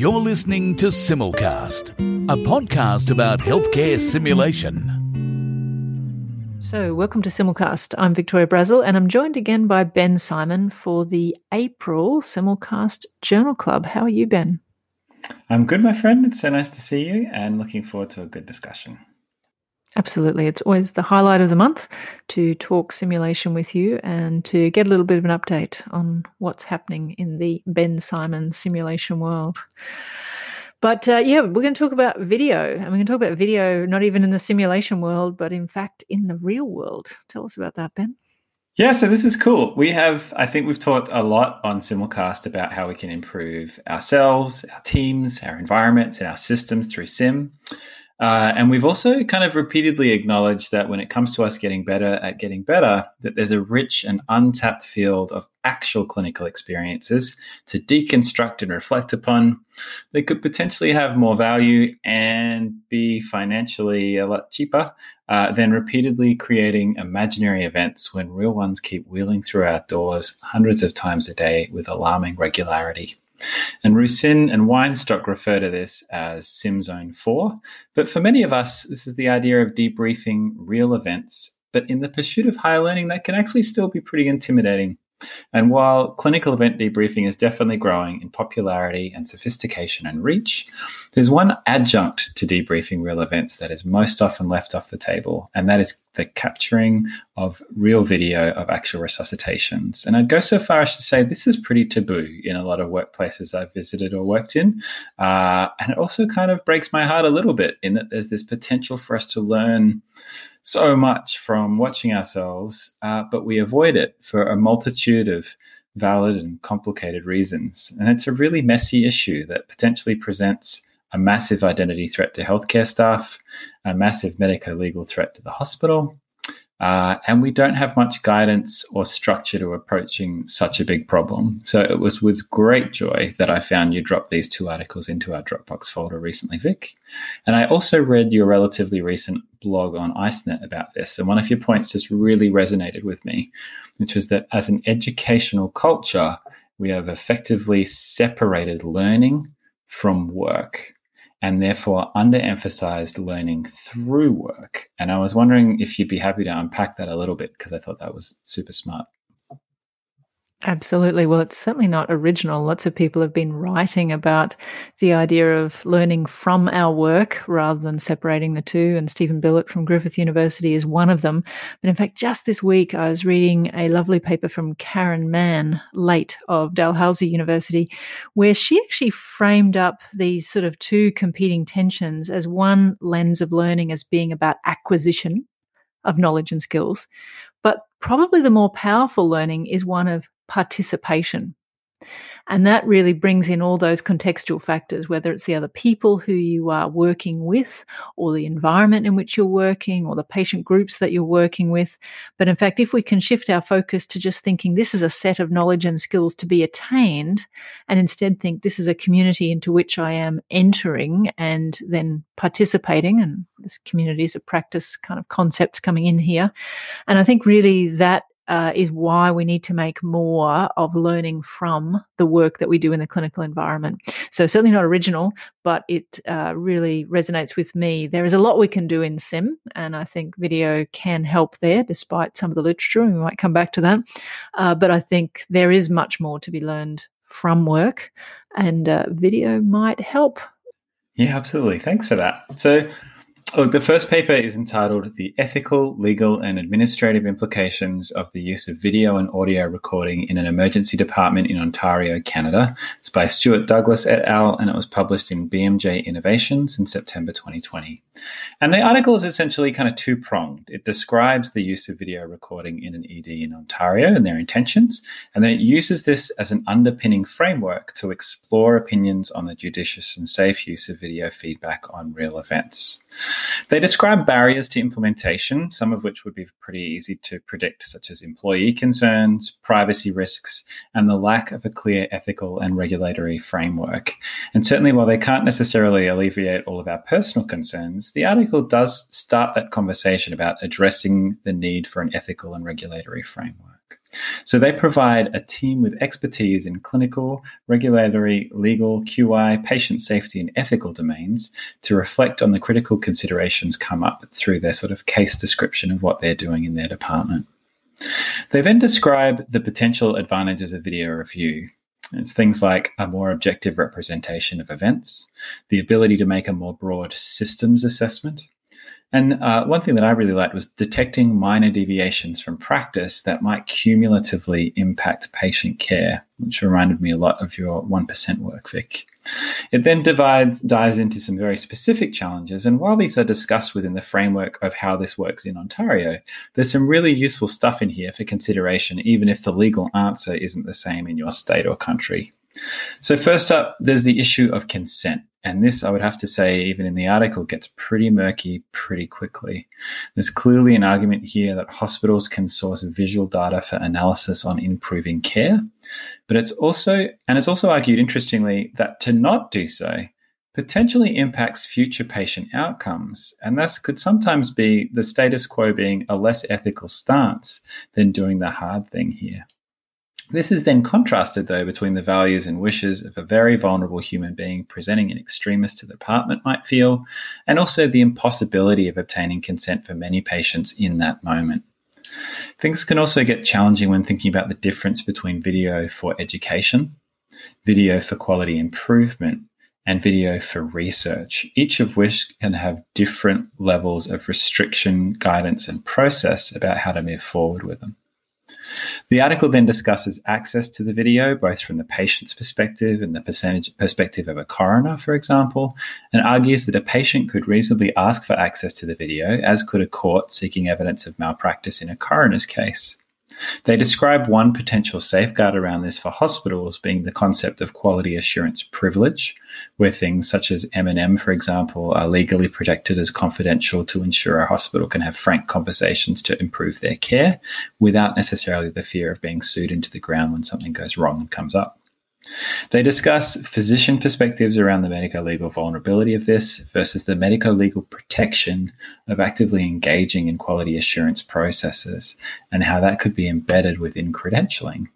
You're listening to Simulcast, a podcast about healthcare simulation. So, welcome to Simulcast. I'm Victoria Brazil, and I'm joined again by Ben Symon for the April Simulcast Journal Club. How are you, Ben? I'm good, my friend. It's so nice to see you, and looking forward to a good discussion. Absolutely. It's always the highlight of the month to talk simulation with you and to get a little bit of an update on what's happening in the Ben Symon simulation world. But uh, yeah, we're going to talk about video, and we're going to talk about video not even in the simulation world, but in fact in the real world. Tell us about that, Ben. Yeah, so this is cool. We have, I think we've talked a lot on Simulcast about how we can improve ourselves, our teams, our environments, and our systems through Sim. Uh, and we've also kind of repeatedly acknowledged that when it comes to us getting better at getting better, that there's a rich and untapped field of actual clinical experiences to deconstruct and reflect upon that could potentially have more value and be financially a lot cheaper uh, than repeatedly creating imaginary events when real ones keep wheeling through our doors hundreds of times a day with alarming regularity. And Roussin and Weinstock refer to this as SimZone 4. But for many of us, this is the idea of debriefing real events. But in the pursuit of higher learning, that can actually still be pretty intimidating. And while clinical event debriefing is definitely growing in popularity and sophistication and reach, there's one adjunct to debriefing real events that is most often left off the table, and that is the capturing of real video of actual resuscitations. And I'd go so far as to say this is pretty taboo in a lot of workplaces I've visited or worked in. Uh, and it also kind of breaks my heart a little bit in that there's this potential for us to learn so much from watching ourselves, uh, but we avoid it for a multitude of valid and complicated reasons. And it's a really messy issue that potentially presents a massive identity threat to healthcare staff, a massive medico legal threat to the hospital, uh, and we don't have much guidance or structure to approaching such a big problem. So it was with great joy that I found you dropped these two articles into our Dropbox folder recently, Vic. And I also read your relatively recent blog on ICENet about this. And one of your points just really resonated with me, which was that as an educational culture, we have effectively separated learning from work and therefore underemphasized learning through work. And I was wondering if you'd be happy to unpack that a little bit because I thought that was super smart. Absolutely. Well, it's certainly not original. Lots of people have been writing about the idea of learning from our work rather than separating the two. And Stephen Billett from Griffith University is one of them. But in fact, just this week, I was reading a lovely paper from Karen Mann, late of Dalhousie University, where she actually framed up these sort of two competing tensions as one lens of learning as being about acquisition of knowledge and skills. But probably the more powerful learning is one of participation. And that really brings in all those contextual factors, whether it's the other people who you are working with, or the environment in which you're working, or the patient groups that you're working with. But in fact, if we can shift our focus to just thinking this is a set of knowledge and skills to be attained, and instead think this is a community into which I am entering and then participating, and this communities of practice kind of concepts coming in here. And I think really that uh, is why we need to make more of learning from the work that we do in the clinical environment. So, certainly not original, but it uh, really resonates with me. There is a lot we can do in SIM, and I think video can help there, despite some of the literature, and we might come back to that. Uh, but I think there is much more to be learned from work, and uh, video might help. Yeah, absolutely. Thanks for that. So, Oh, the first paper is entitled The Ethical, Legal, and Administrative Implications of the Use of Video and Audio Recording in an Emergency Department in Ontario, Canada. It's by Stuart Douglas et al., and it was published in BMJ Innovations in September 2020. And the article is essentially kind of two pronged. It describes the use of video recording in an ED in Ontario and their intentions, and then it uses this as an underpinning framework to explore opinions on the judicious and safe use of video feedback on real events. They describe barriers to implementation, some of which would be pretty easy to predict, such as employee concerns, privacy risks, and the lack of a clear ethical and regulatory framework. And certainly, while they can't necessarily alleviate all of our personal concerns, the article does start that conversation about addressing the need for an ethical and regulatory framework. So they provide a team with expertise in clinical, regulatory, legal, QI, patient safety, and ethical domains to reflect on the critical considerations come up through their sort of case description of what they're doing in their department. They then describe the potential advantages of video review. It's things like a more objective representation of events, the ability to make a more broad systems assessment, and uh, one thing that I really liked was detecting minor deviations from practice that might cumulatively impact patient care, which reminded me a lot of your 1% work, Vic. It then divides, dives into some very specific challenges. And while these are discussed within the framework of how this works in Ontario, there's some really useful stuff in here for consideration, even if the legal answer isn't the same in your state or country. So, first up, there's the issue of consent. And this, I would have to say, even in the article, gets pretty murky pretty quickly. There's clearly an argument here that hospitals can source visual data for analysis on improving care. But it's also, and it's also argued interestingly, that to not do so potentially impacts future patient outcomes. And this could sometimes be the status quo being a less ethical stance than doing the hard thing here. This is then contrasted, though, between the values and wishes of a very vulnerable human being presenting an extremist to the department might feel, and also the impossibility of obtaining consent for many patients in that moment. Things can also get challenging when thinking about the difference between video for education, video for quality improvement, and video for research, each of which can have different levels of restriction, guidance, and process about how to move forward with them. The article then discusses access to the video, both from the patient's perspective and the percentage perspective of a coroner, for example, and argues that a patient could reasonably ask for access to the video, as could a court seeking evidence of malpractice in a coroner's case. They describe one potential safeguard around this for hospitals being the concept of quality assurance privilege, where things such as M&M, for example, are legally protected as confidential to ensure a hospital can have frank conversations to improve their care without necessarily the fear of being sued into the ground when something goes wrong and comes up. They discuss physician perspectives around the medico legal vulnerability of this versus the medico legal protection of actively engaging in quality assurance processes and how that could be embedded within credentialing.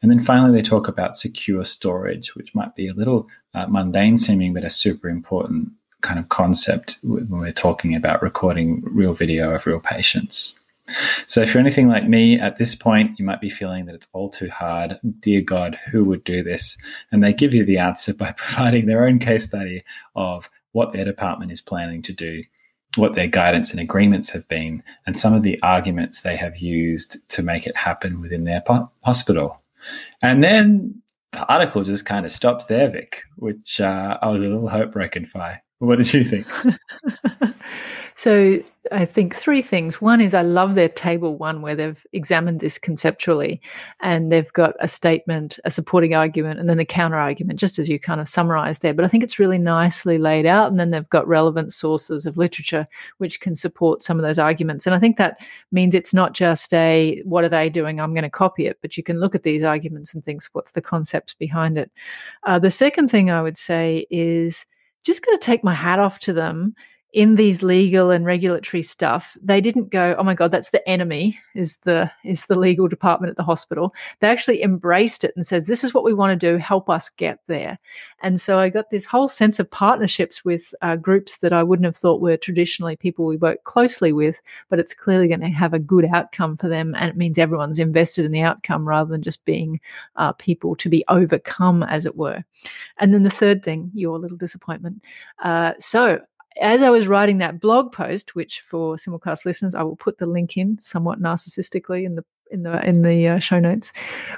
And then finally, they talk about secure storage, which might be a little uh, mundane seeming, but a super important kind of concept when we're talking about recording real video of real patients. So, if you're anything like me at this point, you might be feeling that it's all too hard. Dear God, who would do this? And they give you the answer by providing their own case study of what their department is planning to do, what their guidance and agreements have been, and some of the arguments they have used to make it happen within their hospital. And then the article just kind of stops there, Vic, which uh, I was a little heartbroken by. What did you think? So I think three things. One is I love their table one where they've examined this conceptually and they've got a statement, a supporting argument, and then the counter argument, just as you kind of summarized there. But I think it's really nicely laid out. And then they've got relevant sources of literature which can support some of those arguments. And I think that means it's not just a what are they doing? I'm going to copy it, but you can look at these arguments and think what's the concepts behind it. Uh, the second thing I would say is just going to take my hat off to them in these legal and regulatory stuff they didn't go oh my god that's the enemy is the is the legal department at the hospital. They actually embraced it and says this is what we want to do help us get there. And so i got this whole sense of partnerships with uh, groups that i wouldn't have thought were traditionally people we work closely with but it's clearly going to have a good outcome for them and it means everyone's invested in the outcome rather than just being uh, people to be overcome as it were. And then the third thing your little disappointment. Uh, so as I was writing that blog post, which for simulcast listeners, I will put the link in somewhat narcissistically in the in the in the uh, show notes.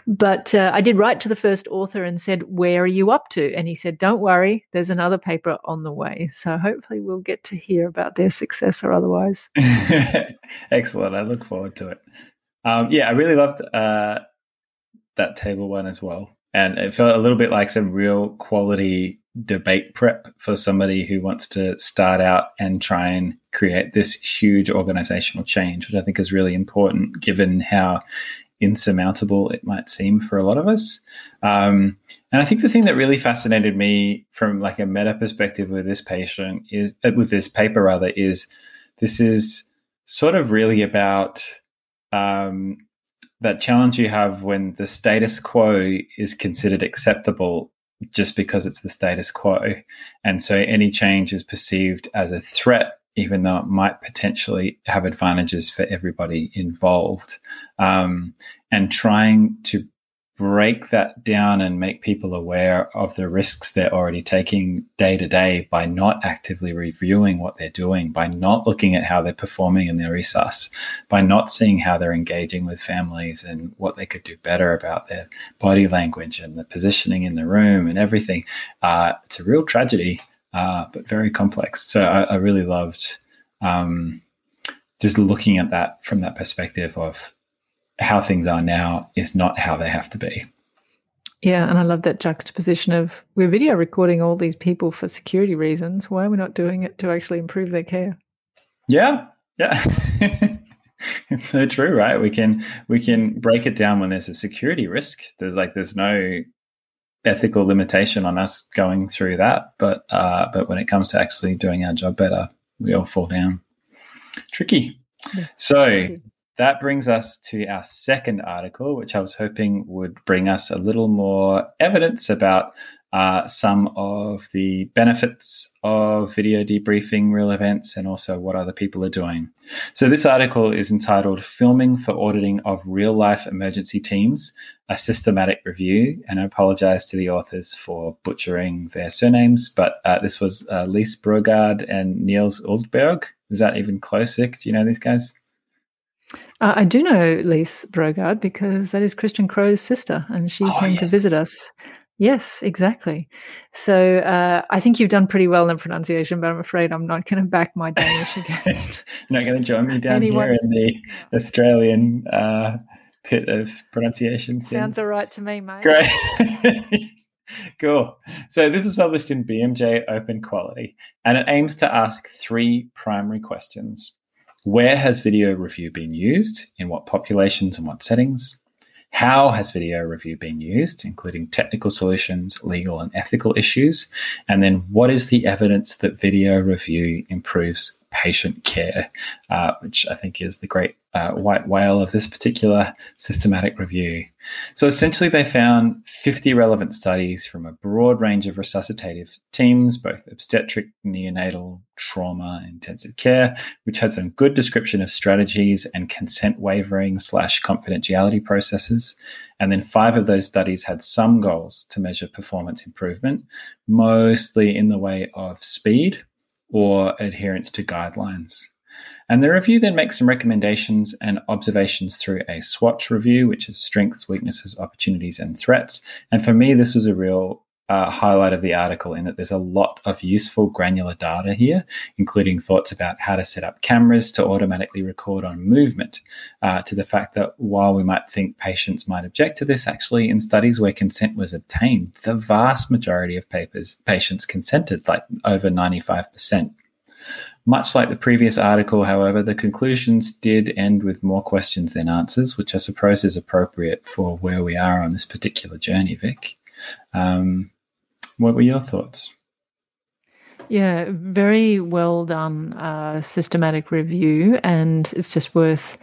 But uh, I did write to the first author and said, "Where are you up to?" And he said, "Don't worry, there's another paper on the way." So hopefully, we'll get to hear about their success or otherwise. Excellent. I look forward to it. Um, yeah, I really loved uh, that table one as well, and it felt a little bit like some real quality debate prep for somebody who wants to start out and try and create this huge organizational change, which I think is really important given how insurmountable it might seem for a lot of us. Um, and I think the thing that really fascinated me from like a meta perspective with this patient is uh, with this paper rather is this is sort of really about um, that challenge you have when the status quo is considered acceptable just because it's the status quo. And so any change is perceived as a threat, even though it might potentially have advantages for everybody involved. Um, and trying to break that down and make people aware of the risks they're already taking day to day by not actively reviewing what they're doing, by not looking at how they're performing in their resus, by not seeing how they're engaging with families and what they could do better about their body language and the positioning in the room and everything. Uh, it's a real tragedy, uh, but very complex. So I, I really loved um, just looking at that from that perspective of how things are now is not how they have to be. Yeah, and I love that juxtaposition of we're video recording all these people for security reasons. Why are we not doing it to actually improve their care? Yeah, yeah. it's so true, right? We can we can break it down when there's a security risk. There's like there's no ethical limitation on us going through that, but uh, but when it comes to actually doing our job better, we all fall down. Tricky. Yeah. So that brings us to our second article, which I was hoping would bring us a little more evidence about uh, some of the benefits of video debriefing real events and also what other people are doing. So, this article is entitled Filming for Auditing of Real Life Emergency Teams, a Systematic Review. And I apologize to the authors for butchering their surnames, but uh, this was uh, Lise Brogaard and Niels Uldbjerg. Is that even closer? Do you know these guys? Uh, I do know Lise Brogaard because that is Kristian Krogh's sister, and she oh, came yes. to visit us. Yes, exactly. So uh, I think you've done pretty well in pronunciation, but I'm afraid I'm not going to back my Danish against. You're not going to join me down here in the Australian uh, pit of pronunciation. Sounds all right to me, mate. Great. cool. So this was published in BMJ Open Quality, and it aims to ask three primary questions. Where has video review been used? In what populations and what settings? How has video review been used, including technical solutions, legal and ethical issues? And then what is the evidence that video review improves patient care, uh, which I think is the great uh, white whale of this particular systematic review. So essentially, they found 50 relevant studies from a broad range of resuscitative teams, both obstetric, neonatal, trauma, intensive care, which had some good description of strategies and consent wavering slash confidentiality processes. And then five of those studies had some goals to measure performance improvement, mostly in the way of speed or adherence to guidelines. And the review then makes some recommendations and observations through a SWOT review, which is strengths, weaknesses, opportunities, and threats. And for me, this was a real uh, highlight of the article in that there's a lot of useful granular data here, including thoughts about how to set up cameras to automatically record on movement, uh, to the fact that while we might think patients might object to this, actually in studies where consent was obtained, the vast majority of papers patients consented, like over 95%. Much like the previous article, however, the conclusions did end with more questions than answers, which I suppose is appropriate for where we are on this particular journey, Vic. Um, what were your thoughts? Yeah, very well done uh, systematic review. And it's just worth,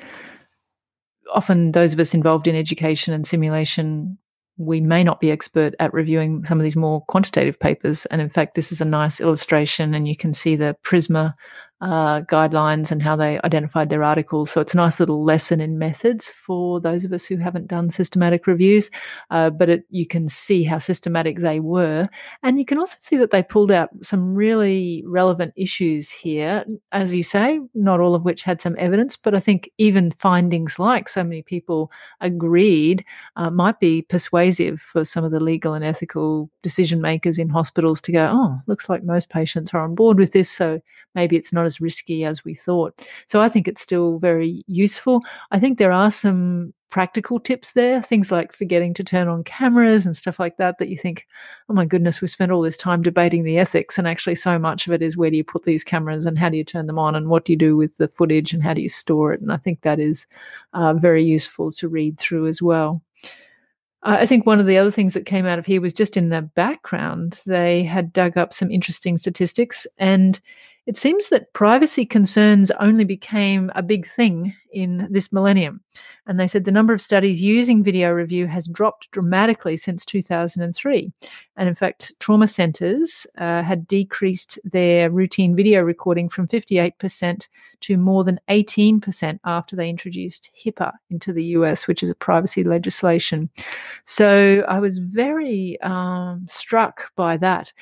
often those of us involved in education and simulation, we may not be expert at reviewing some of these more quantitative papers. And in fact, this is a nice illustration, and you can see the Prisma uh, guidelines and how they identified their articles. So it's a nice little lesson in methods for those of us who haven't done systematic reviews. Uh, but it, you can see how systematic they were. And you can also see that they pulled out some really relevant issues here. As you say, not all of which had some evidence, but I think even findings like so many people agreed uh, might be persuasive for some of the legal and ethical decision makers in hospitals to go, oh, looks like most patients are on board with this. So maybe it's not as risky as we thought. So I think it's still very useful. I think there are some practical tips there, things like forgetting to turn on cameras and stuff like that, that you think, oh my goodness, we've spent all this time debating the ethics. And actually, so much of it is where do you put these cameras and how do you turn them on and what do you do with the footage and how do you store it? And I think that is uh, very useful to read through as well. I think one of the other things that came out of here was just in the background, they had dug up some interesting statistics and it seems that privacy concerns only became a big thing in this millennium. And they said the number of studies using video review has dropped dramatically since 2003. And in fact, trauma centers uh, had decreased their routine video recording from 58% to more than 18% after they introduced HIPAA into the US, which is a privacy legislation. So I was very um, struck by that.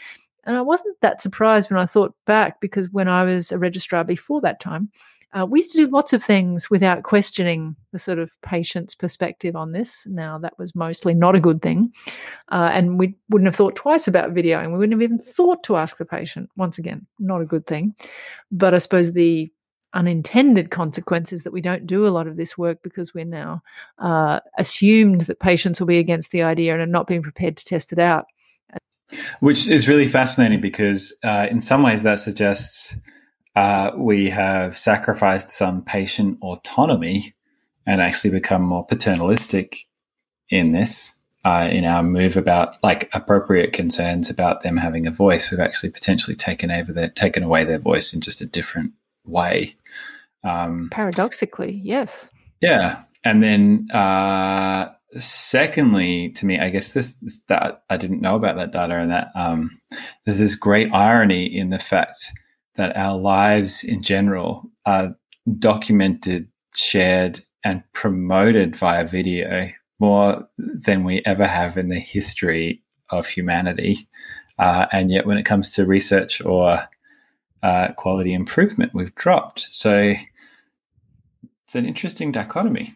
And I wasn't that surprised when I thought back because when I was a registrar before that time, uh, we used to do lots of things without questioning the sort of patient's perspective on this. Now, that was mostly not a good thing. Uh, and we wouldn't have thought twice about videoing. We wouldn't have even thought to ask the patient. Once again, not a good thing. But I suppose the unintended consequences that we don't do a lot of this work because we're now uh, assumed that patients will be against the idea and are not being prepared to test it out. Which is really fascinating because, uh, in some ways, that suggests uh, we have sacrificed some patient autonomy and actually become more paternalistic in this. Uh, in our move about like appropriate concerns about them having a voice, we've actually potentially taken over their taken away their voice in just a different way. Um, Paradoxically, yes. Yeah, and then uh, secondly, to me, I guess this, this, that I didn't know about that data, and that um, there's this great irony in the fact that our lives in general are documented, shared, and promoted via video more than we ever have in the history of humanity. Uh, and yet, when it comes to research or uh, quality improvement, we've dropped. So it's an interesting dichotomy.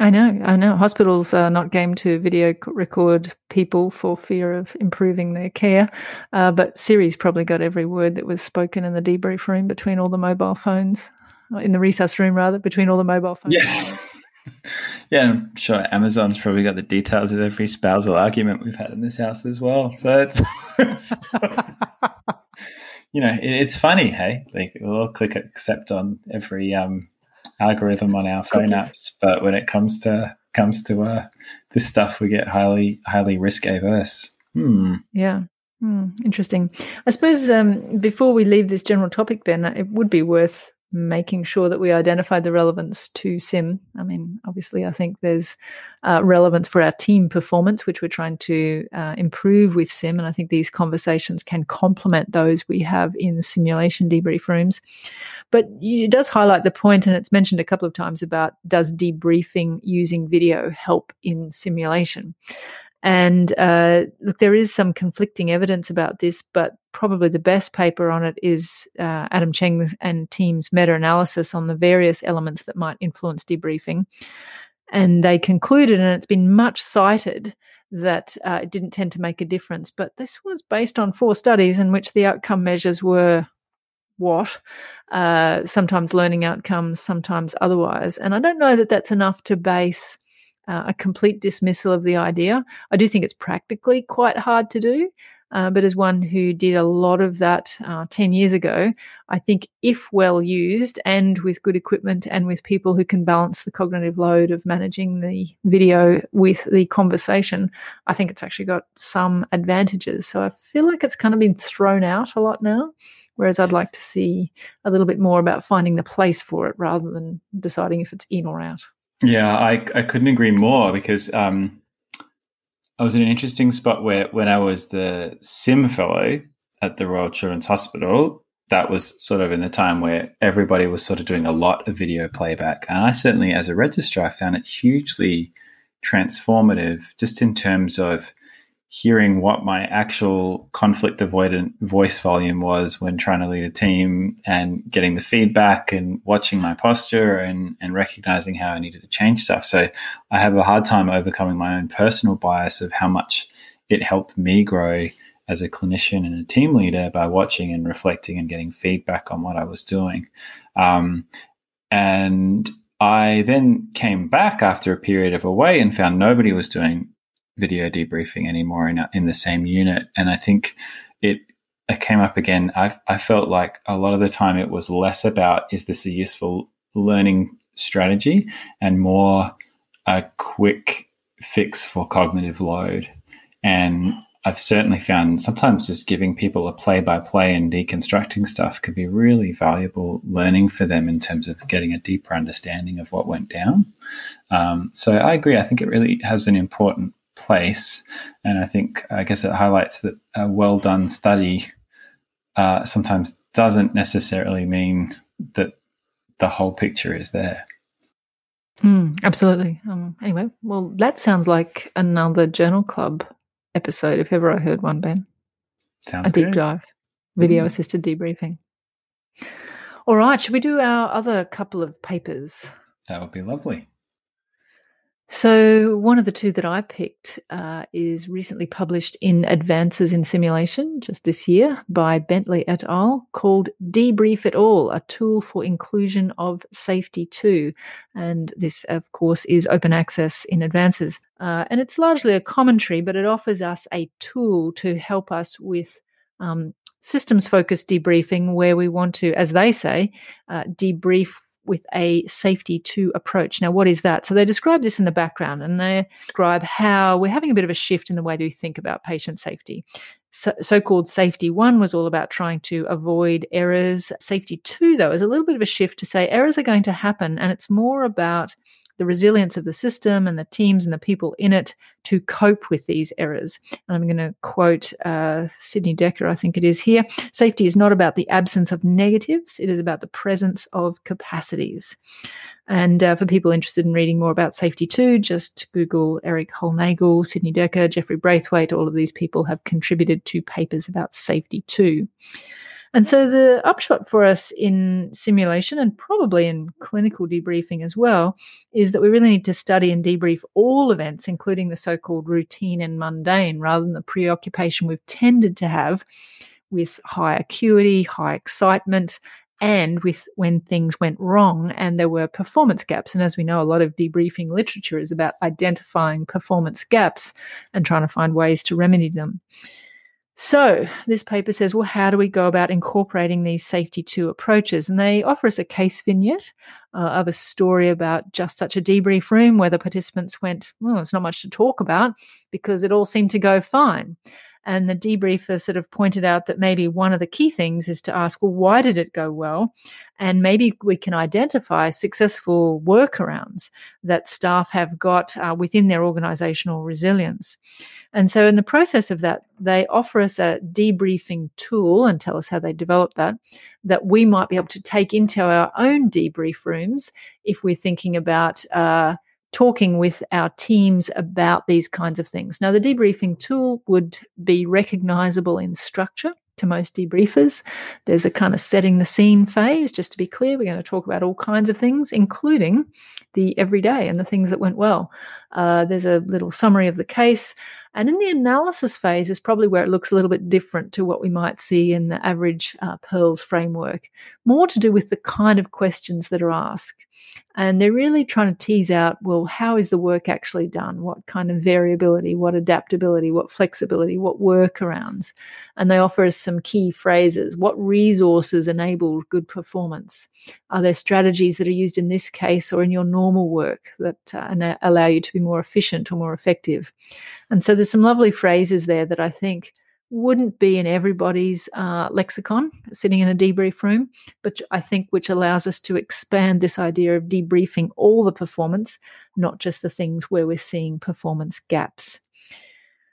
I know, I know. Hospitals are not game to video record people for fear of improving their care. Uh, but Siri's probably got every word that was spoken in the debrief room between all the mobile phones, in the resus room rather, between all the mobile phones. Yeah. yeah, I'm sure Amazon's probably got the details of every spousal argument we've had in this house as well. So it's, you know, it, it's funny, hey? Like we'll all click accept on every um, algorithm on our phone apps, but when it comes to comes to uh, this stuff, we get highly highly risk averse. Hmm. Yeah. Hmm. Interesting. I suppose um, before we leave this general topic, Ben, it would be worth making sure that we identify the relevance to sim. I mean, obviously, I think there's uh, relevance for our team performance, which we're trying to uh, improve with sim. And I think these conversations can complement those we have in simulation debrief rooms. But it does highlight the point, and it's mentioned a couple of times about does debriefing using video help in simulation? And uh, look, there is some conflicting evidence about this, but probably the best paper on it is uh, Adam Cheng's and team's meta analysis on the various elements that might influence debriefing. And they concluded, and it's been much cited, that uh, it didn't tend to make a difference. But this was based on four studies in which the outcome measures were what? Uh, sometimes learning outcomes, sometimes otherwise. And I don't know that that's enough to base uh, a complete dismissal of the idea. I do think it's practically quite hard to do. Uh, but as one who did a lot of that uh, 10 years ago, I think if well used and with good equipment and with people who can balance the cognitive load of managing the video with the conversation, I think it's actually got some advantages. So I feel like it's kind of been thrown out a lot now. Whereas I'd like to see a little bit more about finding the place for it rather than deciding if it's in or out. Yeah, I, I couldn't agree more because um, I was in an interesting spot where when I was the SIM fellow at the Royal Children's Hospital, that was sort of in the time where everybody was sort of doing a lot of video playback. And I certainly, as a registrar, found it hugely transformative just in terms of hearing what my actual conflict avoidant voice volume was when trying to lead a team and getting the feedback and watching my posture and, and recognizing how I needed to change stuff. So I have a hard time overcoming my own personal bias of how much it helped me grow as a clinician and a team leader by watching and reflecting and getting feedback on what I was doing. Um, and I then came back after a period of away and found nobody was doing video debriefing anymore in, in the same unit. And I think it, it came up again. I, I felt like a lot of the time it was less about is this a useful learning strategy and more a quick fix for cognitive load. And I've certainly found sometimes just giving people a play by play and deconstructing stuff can be really valuable learning for them in terms of getting a deeper understanding of what went down. Um, so I agree. I think it really has an important place. And I think, I guess it highlights that a well done study uh, sometimes doesn't necessarily mean that the whole picture is there. Mm, absolutely. Um, anyway, well, that sounds like another Journal Club episode, if ever I heard one, Ben. Sounds a deep good. dive, video assisted debriefing. All right, should we do our other couple of papers? That would be lovely. So, one of the two that I picked uh, is recently published in Advances in Simulation just this year by Bentley et al., called Debrief It All A Tool for Inclusion of Safety 2. And this, of course, is open access in Advances. Uh, and it's largely a commentary, but it offers us a tool to help us with um, systems focused debriefing where we want to, as they say, uh, debrief with a safety two approach. Now, what is that? So they describe this in the background and they describe how we're having a bit of a shift in the way that we think about patient safety. So called safety one was all about trying to avoid errors. Safety two, though, is a little bit of a shift to say errors are going to happen and it's more about the resilience of the system and the teams and the people in it to cope with these errors. And I'm going to quote uh, Sidney Dekker, I think it is here safety is not about the absence of negatives, it is about the presence of capacities. And uh, for people interested in reading more about safety two, just Google Erik Hollnagel, Sidney Dekker, Jeffrey Braithwaite. All of these people have contributed to papers about safety two. And so the upshot for us in simulation and probably in clinical debriefing as well is that we really need to study and debrief all events, including the so called routine and mundane, rather than the preoccupation we've tended to have with high acuity, high excitement, and with when things went wrong and there were performance gaps. And as we know, a lot of debriefing literature is about identifying performance gaps and trying to find ways to remedy them. So, this paper says, well, how do we go about incorporating these safety two approaches? And they offer us a case vignette uh, of a story about just such a debrief room where the participants went, well, there's not much to talk about because it all seemed to go fine. And the debriefer sort of pointed out that maybe one of the key things is to ask, well, why did it go well? And maybe we can identify successful workarounds that staff have got uh, within their organizational resilience. And so, in the process of that, they offer us a debriefing tool and tell us how they developed that, that we might be able to take into our own debrief rooms if we're thinking about. Uh, talking with our teams about these kinds of things. Now, the debriefing tool would be recognizable in structure to most debriefers. There's a kind of setting the scene phase. Just to be clear, we're going to talk about all kinds of things, including the everyday and the things that went well. Uh, there's a little summary of the case. And in the analysis phase is probably where it looks a little bit different to what we might see in the average uh, Pearls framework, more to do with the kind of questions that are asked. And they're really trying to tease out well, how is the work actually done? What kind of variability, what adaptability, what flexibility, what workarounds? And they offer us some key phrases. What resources enable good performance? Are there strategies that are used in this case or in your normal work that uh, allow you to be more efficient or more effective? And so there's some lovely phrases there that I think wouldn't be in everybody's uh, lexicon sitting in a debrief room, but I think which allows us to expand this idea of debriefing all the performance, not just the things where we're seeing performance gaps.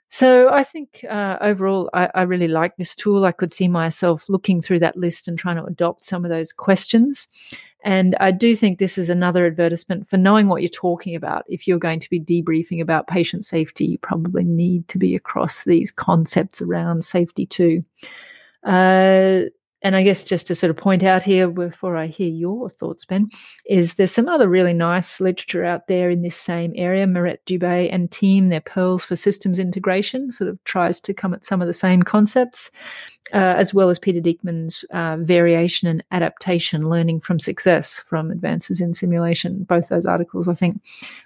So I think uh, overall, I, I, really like this tool. I could see myself looking through that list and trying to adopt some of those questions. And I do think this is another advertisement for knowing what you're talking about. If you're going to be debriefing about patient safety, you probably need to be across these concepts around safety two. Uh, and I guess just to sort of point out here before I hear your thoughts, Ben, is there's some other really nice literature out there in this same area. Mirette Dubé and team, their Pearls for Systems Integration, sort of tries to come at some of the same concepts, uh, as well as Peter Dieckmann's uh, Variation and Adaptation, Learning from Success from Advances in Simulation. Both those articles, I think,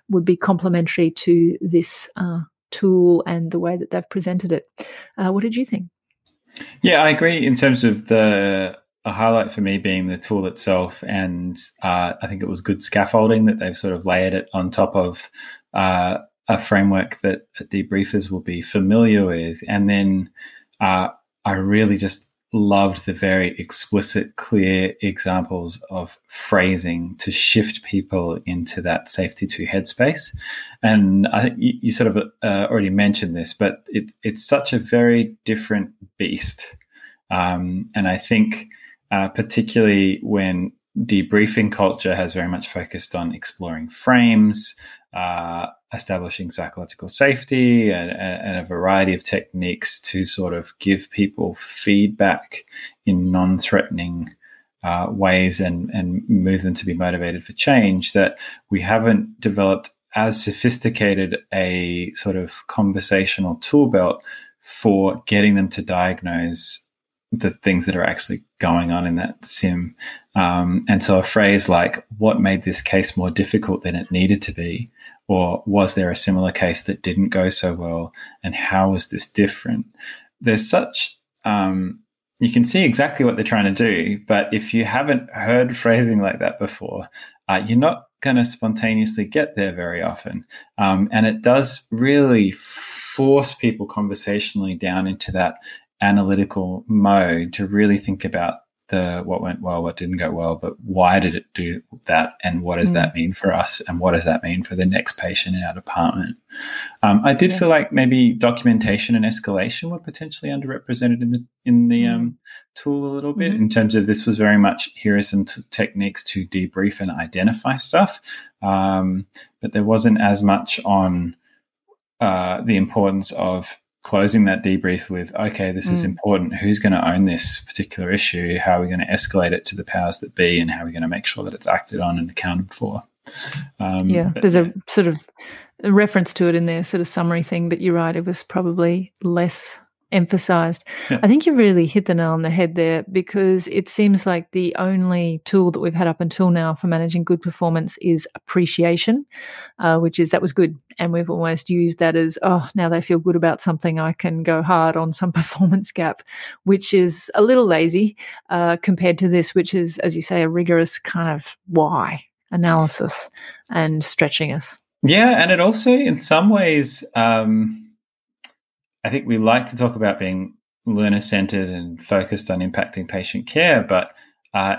would be complementary to this uh, tool and the way that they've presented it. Uh, what did you think? Yeah, I agree in terms of the a highlight for me being the tool itself, and uh, I think it was good scaffolding that they've sort of layered it on top of uh, a framework that debriefers will be familiar with. And then uh, I really just loved the very explicit, clear examples of phrasing to shift people into that safety two headspace. And I think you, sort of uh, already mentioned this, but it, it's such a very different beast. Um, and I think, uh, particularly when debriefing culture has very much focused on exploring frames, uh, establishing psychological safety, and, and, a variety of techniques to sort of give people feedback in non threatening uh, ways and, and move them to be motivated for change, that we haven't developed as sophisticated a sort of conversational tool belt for getting them to diagnose the things that are actually going on in that sim. Um, and so a phrase like, what made this case more difficult than it needed to be? Or was there a similar case that didn't go so well? And how was this different? There's such, um, you can see exactly what they're trying to do. But if you haven't heard phrasing like that before, uh, you're not going to spontaneously get there very often. Um, and it does really force people conversationally down into that analytical mode to really think about the what went well, what didn't go well, but why did it do that, and what does mm. that mean for us, and what does that mean for the next patient in our department? Um, I did yeah. feel like maybe documentation and escalation were potentially underrepresented in the in the mm. um, tool a little bit mm-hmm. in terms of this was very much here are some t- techniques to debrief and identify stuff, um, but there wasn't as much on uh, the importance of closing that debrief with, okay, this mm. is important. Who's going to own this particular issue? How are we going to escalate it to the powers that be? And how are we going to make sure that it's acted on and accounted for? Um, yeah, but, there's a sort of a reference to it in their sort of summary thing, but you're right, it was probably less emphasized. I think you really hit the nail on the head there because it seems like the only tool that we've had up until now for managing good performance is appreciation, uh, which is that was good. And we've almost used that as, oh, now they feel good about something, I can go hard on some performance gap, which is a little lazy uh, compared to this, which is, as you say, a rigorous kind of why analysis and stretching us. Yeah. And it also, in some ways, um, I think we like to talk about being learner centered and focused on impacting patient care, but uh,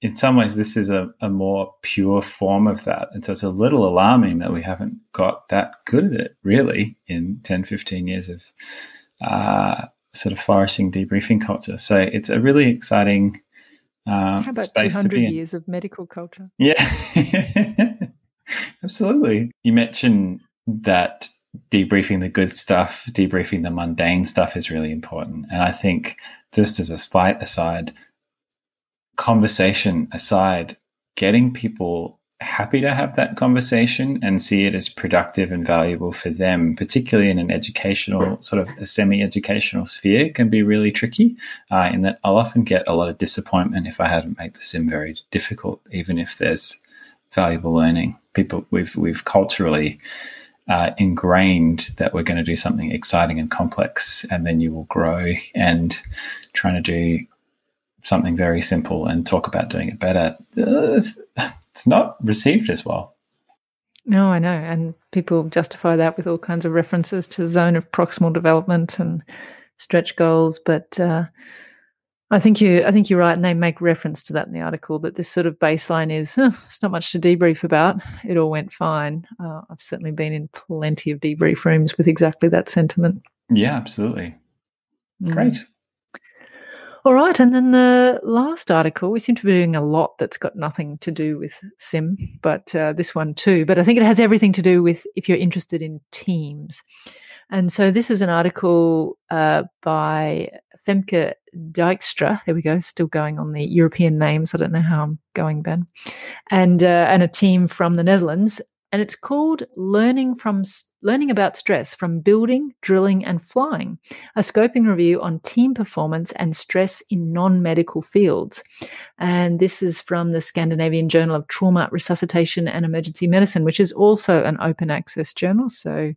in some ways, this is a, a, more pure form of that. And so it's a little alarming that we haven't got that good at it, really, in 10, 15 years of uh, sort of flourishing debriefing culture. So it's a really exciting uh, How about space 200 to be in. years of medical culture? Yeah, absolutely. You mentioned that debriefing the good stuff, debriefing the mundane stuff is really important. And I think, just as a slight aside, conversation aside, getting people happy to have that conversation and see it as productive and valuable for them, particularly in an educational, sort of a semi educational sphere, can be really tricky. Uh, in that I'll often get a lot of disappointment if I hadn't made the sim very difficult, even if there's valuable learning. People, we've, we've culturally, uh, ingrained that we're going to do something exciting and complex, and then you will grow. And trying to do something very simple and talk about doing it better, it's, it's not received as well. No, I know. And people justify that with all kinds of references to zone of proximal development and stretch goals. But uh, I think you, I think you're right, and they make reference to that in the article that this sort of baseline is oh, it's not much to debrief about. It all went fine. Uh, I've certainly been in plenty of debrief rooms with exactly that sentiment. Yeah, absolutely. Mm. Great. All right, and then the last article, we seem to be doing a lot that's got nothing to do with sim, but uh, this one too. But I think it has everything to do with if you're interested in teams. And so this is an article uh, by Femke Dijkstra. There we go. Still going on the European names. I don't know how I'm going, Ben. And uh, and a team from the Netherlands. And it's called Learning from Learning about Stress from Building, Drilling and Flying, a scoping review on team performance and stress in non-medical fields. And this is from the Scandinavian Journal of Trauma, Resuscitation and Emergency Medicine, which is also an open access journal. So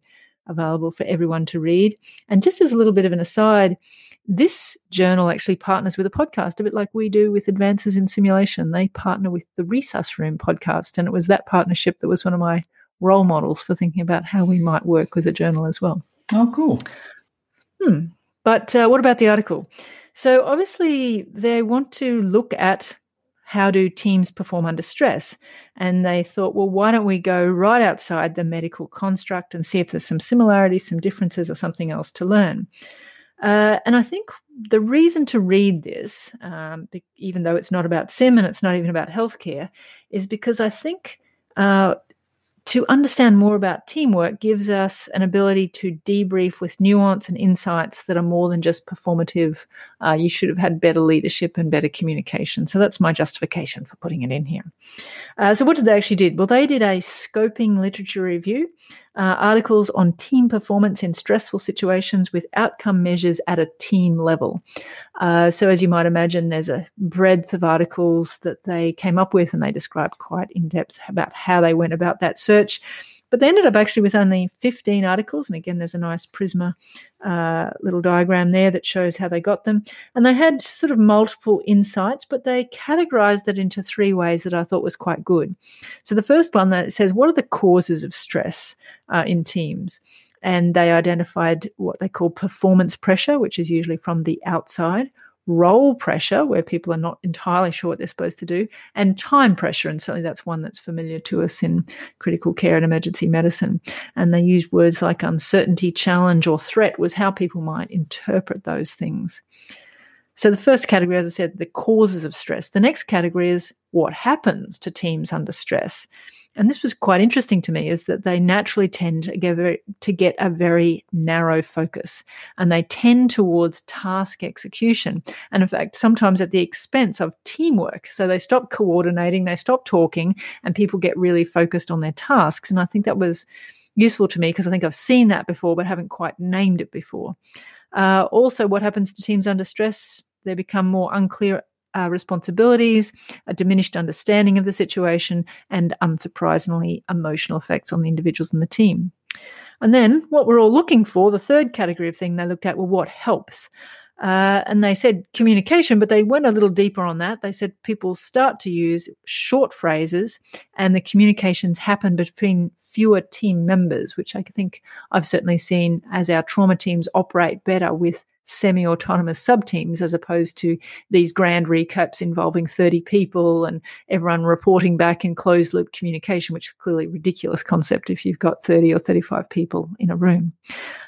available for everyone to read. And just as a little bit of an aside, this journal actually partners with a podcast, a bit like we do with Advances in Simulation. They partner with the Resus Room podcast. And it was that partnership that was one of my role models for thinking about how we might work with a journal as well. Oh, cool. Hmm. But uh, what about the article? So obviously, they want to look at how do teams perform under stress? And they thought, well, why don't we go right outside the medical construct and see if there's some similarities, some differences, or something else to learn? Uh, and I think the reason to read this, um, even though it's not about sim and it's not even about healthcare, is because I think uh, to understand more about teamwork gives us an ability to debrief with nuance and insights that are more than just performative. Uh, you should have had better leadership and better communication. So that's my justification for putting it in here. Uh, so what did they actually did? Well, they did a scoping literature review uh, articles on team performance in stressful situations with outcome measures at a team level. Uh, so, as you might imagine, there's a breadth of articles that they came up with, and they described quite in depth about how they went about that search. But they ended up actually with only 15 articles. And again, there's a nice Prisma uh, little diagram there that shows how they got them. And they had sort of multiple insights, but they categorized it into three ways that I thought was quite good. So the first one that says, what are the causes of stress uh, in teams? And they identified what they call performance pressure, which is usually from the outside role pressure, where people are not entirely sure what they're supposed to do, and time pressure. And certainly that's one that's familiar to us in critical care and emergency medicine. And they used words like uncertainty, challenge, or threat was how people might interpret those things. So the first category, as I said, the causes of stress. The next category is what happens to teams under stress and this was quite interesting to me, is that they naturally tend to get, very, to get a very narrow focus and they tend towards task execution. And in fact, sometimes at the expense of teamwork. So they stop coordinating, they stop talking, and people get really focused on their tasks. And I think that was useful to me because I think I've seen that before, but haven't quite named it before. Uh, also, what happens to teams under stress? They become more unclear uh, responsibilities, a diminished understanding of the situation, and unsurprisingly, emotional effects on the individuals and the team. And then what we're all looking for, the third category of thing they looked at, well, what helps? Uh, and they said communication, but they went a little deeper on that. They said people start to use short phrases and the communications happen between fewer team members, which I think I've certainly seen as our trauma teams operate better with semi autonomous sub teams as opposed to these grand recaps involving 30 people and everyone reporting back in closed loop communication, which is clearly a ridiculous concept if you've got 30 or 35 people in a room.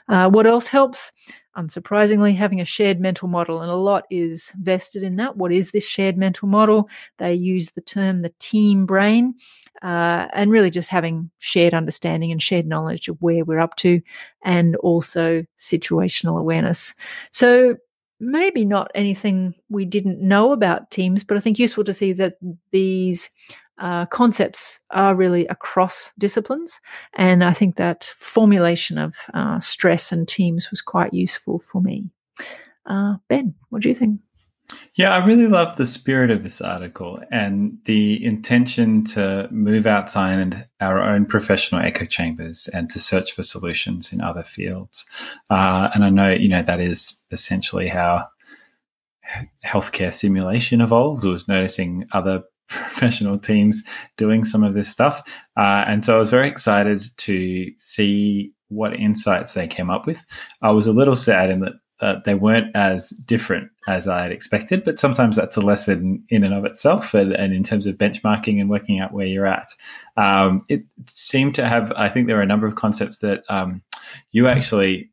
Uh, what else helps? Unsurprisingly, having a shared mental model, and a lot is vested in that. What is this shared mental model? They use the term the team brain, uh, and really just having shared understanding and shared knowledge of where we're up to, and also situational awareness. So, maybe not anything we didn't know about teams, but I think useful to see that these uh, concepts are really across disciplines. And I think that formulation of uh, stress and teams was quite useful for me. Uh, ben, what do you think? Yeah, I really love the spirit of this article and the intention to move outside our own professional echo chambers and to search for solutions in other fields. Uh, and I know, you know, that is essentially how healthcare simulation evolved, was noticing other professional teams doing some of this stuff. Uh, and so I was very excited to see what insights they came up with. I was a little sad in that uh, they weren't as different as I had expected, but sometimes that's a lesson in and of itself. And, and in terms of benchmarking and working out where you're at, um, it seemed to have, I think there are a number of concepts that um, you actually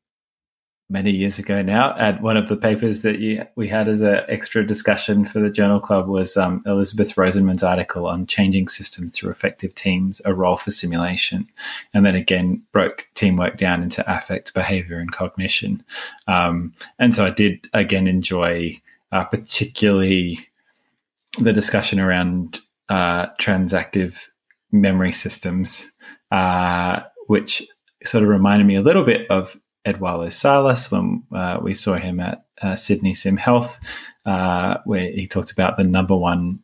many years ago now. And one of the papers that you, we had as an extra discussion for the Journal Club was um, Elizabeth Rosenman's article on changing systems through effective teams, a role for simulation. And then again, broke teamwork down into affect, behavior, and cognition. Um, and so I did again enjoy uh, particularly the discussion around uh, transactive memory systems, uh, which sort of reminded me a little bit of Eduardo Salas when uh, we saw him at uh, Sydney Sim Health, uh, where he talked about the number one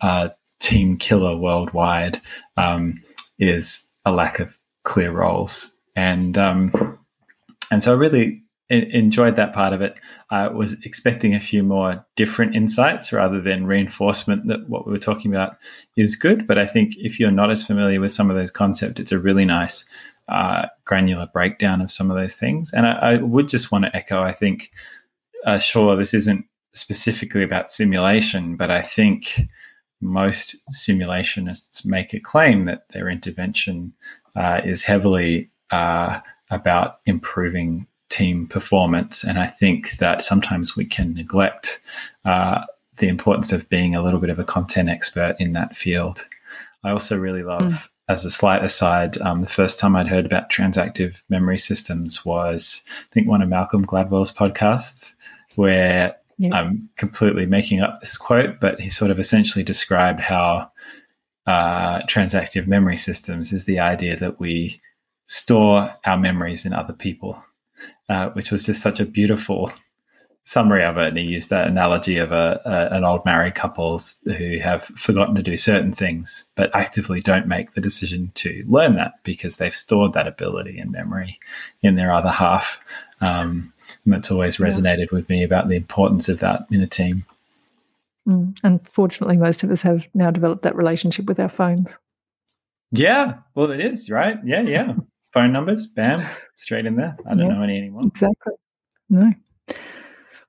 uh, team killer worldwide um, is a lack of clear roles, and um, and so I really enjoyed that part of it. I was expecting a few more different insights rather than reinforcement that what we were talking about is good. But I think if you're not as familiar with some of those concepts, it's a really nice uh, granular breakdown of some of those things. And I, I would just want to echo, I think, uh, sure, this isn't specifically about simulation, but I think most simulationists make a claim that their intervention uh, is heavily uh, about improving team performance. And I think that sometimes we can neglect uh, the importance of being a little bit of a content expert in that field. I also really love, mm. As a slight aside, um, the first time I'd heard about transactive memory systems was, I think, one of Malcolm Gladwell's podcasts, where yeah. I'm completely making up this quote, but he sort of essentially described how uh, transactive memory systems is the idea that we store our memories in other people uh, which was just such a beautiful summary of it. And he used that analogy of a, a, an old married couples who have forgotten to do certain things, but actively don't make the decision to learn that because they've stored that ability and memory in their other half. Um, and that's always resonated yeah. with me about the importance of that in a team. Mm. Unfortunately, most of us have now developed that relationship with our phones. Yeah, well, it is right. Yeah, yeah. phone numbers, bam, straight in there. I don't yeah, know any anymore. Exactly. No.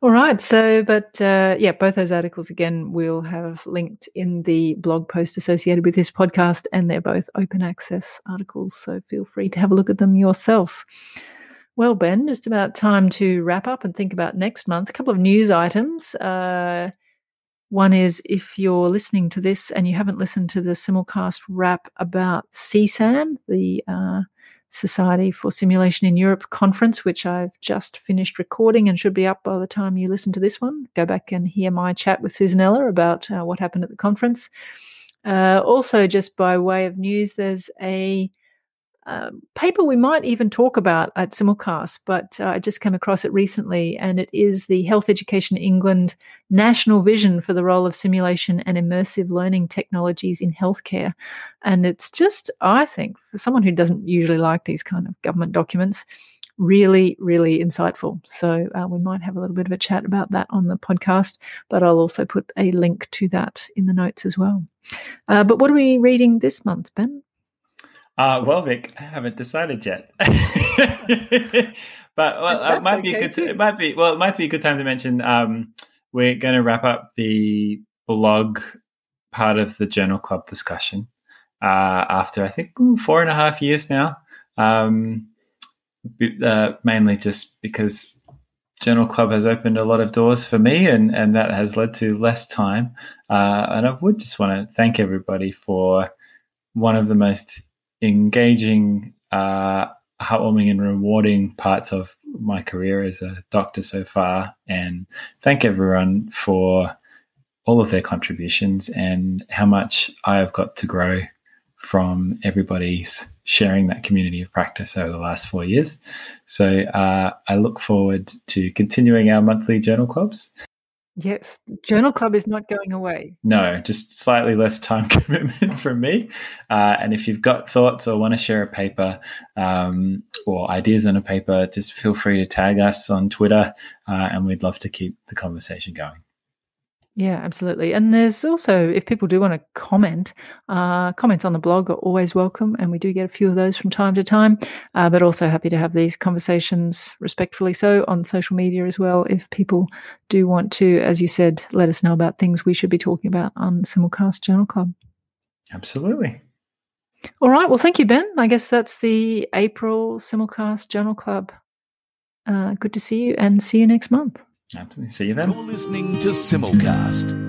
All right. So, but uh, yeah, both those articles again we'll have linked in the blog post associated with this podcast, and they're both open access articles. So feel free to have a look at them yourself. Well, Ben, just about time to wrap up and think about next month. A couple of news items. Uh, one is if you're listening to this and you haven't listened to the simulcast wrap about SESAM, the uh, Society for Simulation in Europe conference, which I've just finished recording and should be up by the time you listen to this one. Go back and hear my chat with Susanella about uh, what happened at the conference. Uh, also, just by way of news, there's a um, paper we might even talk about at Simulcast, but uh, I just came across it recently, and it is the Health Education England National Vision for the Role of Simulation and Immersive Learning Technologies in Healthcare. And it's just, I think, for someone who doesn't usually like these kind of government documents, really, really insightful. So uh, we might have a little bit of a chat about that on the podcast, but I'll also put a link to that in the notes as well. Uh, but what are we reading this month, Ben? Uh, well, Vic, I haven't decided yet. but well, it might be a good. T- it might be well. It might be a good time to mention. Um, we're going to wrap up the blog part of the journal club discussion uh, after I think ooh, four and a half years now. Um, uh, mainly just because journal club has opened a lot of doors for me, and and that has led to less time. Uh, and I would just want to thank everybody for one of the most engaging, uh, heartwarming, and rewarding parts of my career as a doctor so far. And thank everyone for all of their contributions and how much I have got to grow from everybody's sharing that community of practice over the last four years. So uh, I look forward to continuing our monthly journal clubs Yes, Journal Club is not going away. No, just slightly less time commitment from me. Uh, and if you've got thoughts or want to share a paper um, or ideas on a paper, just feel free to tag us on Twitter, uh, and we'd love to keep the conversation going. Yeah, absolutely. And there's also, if people do want to comment, uh, comments on the blog are always welcome. And we do get a few of those from time to time, uh, but also happy to have these conversations respectfully so on social media as well. If people do want to, as you said, let us know about things we should be talking about on Simulcast Journal Club. Absolutely. All right. Well, thank you, Ben. I guess that's the April Simulcast Journal Club. Uh, good to see you and see you next month. Absolutely. See you then. You're listening to Simulcast.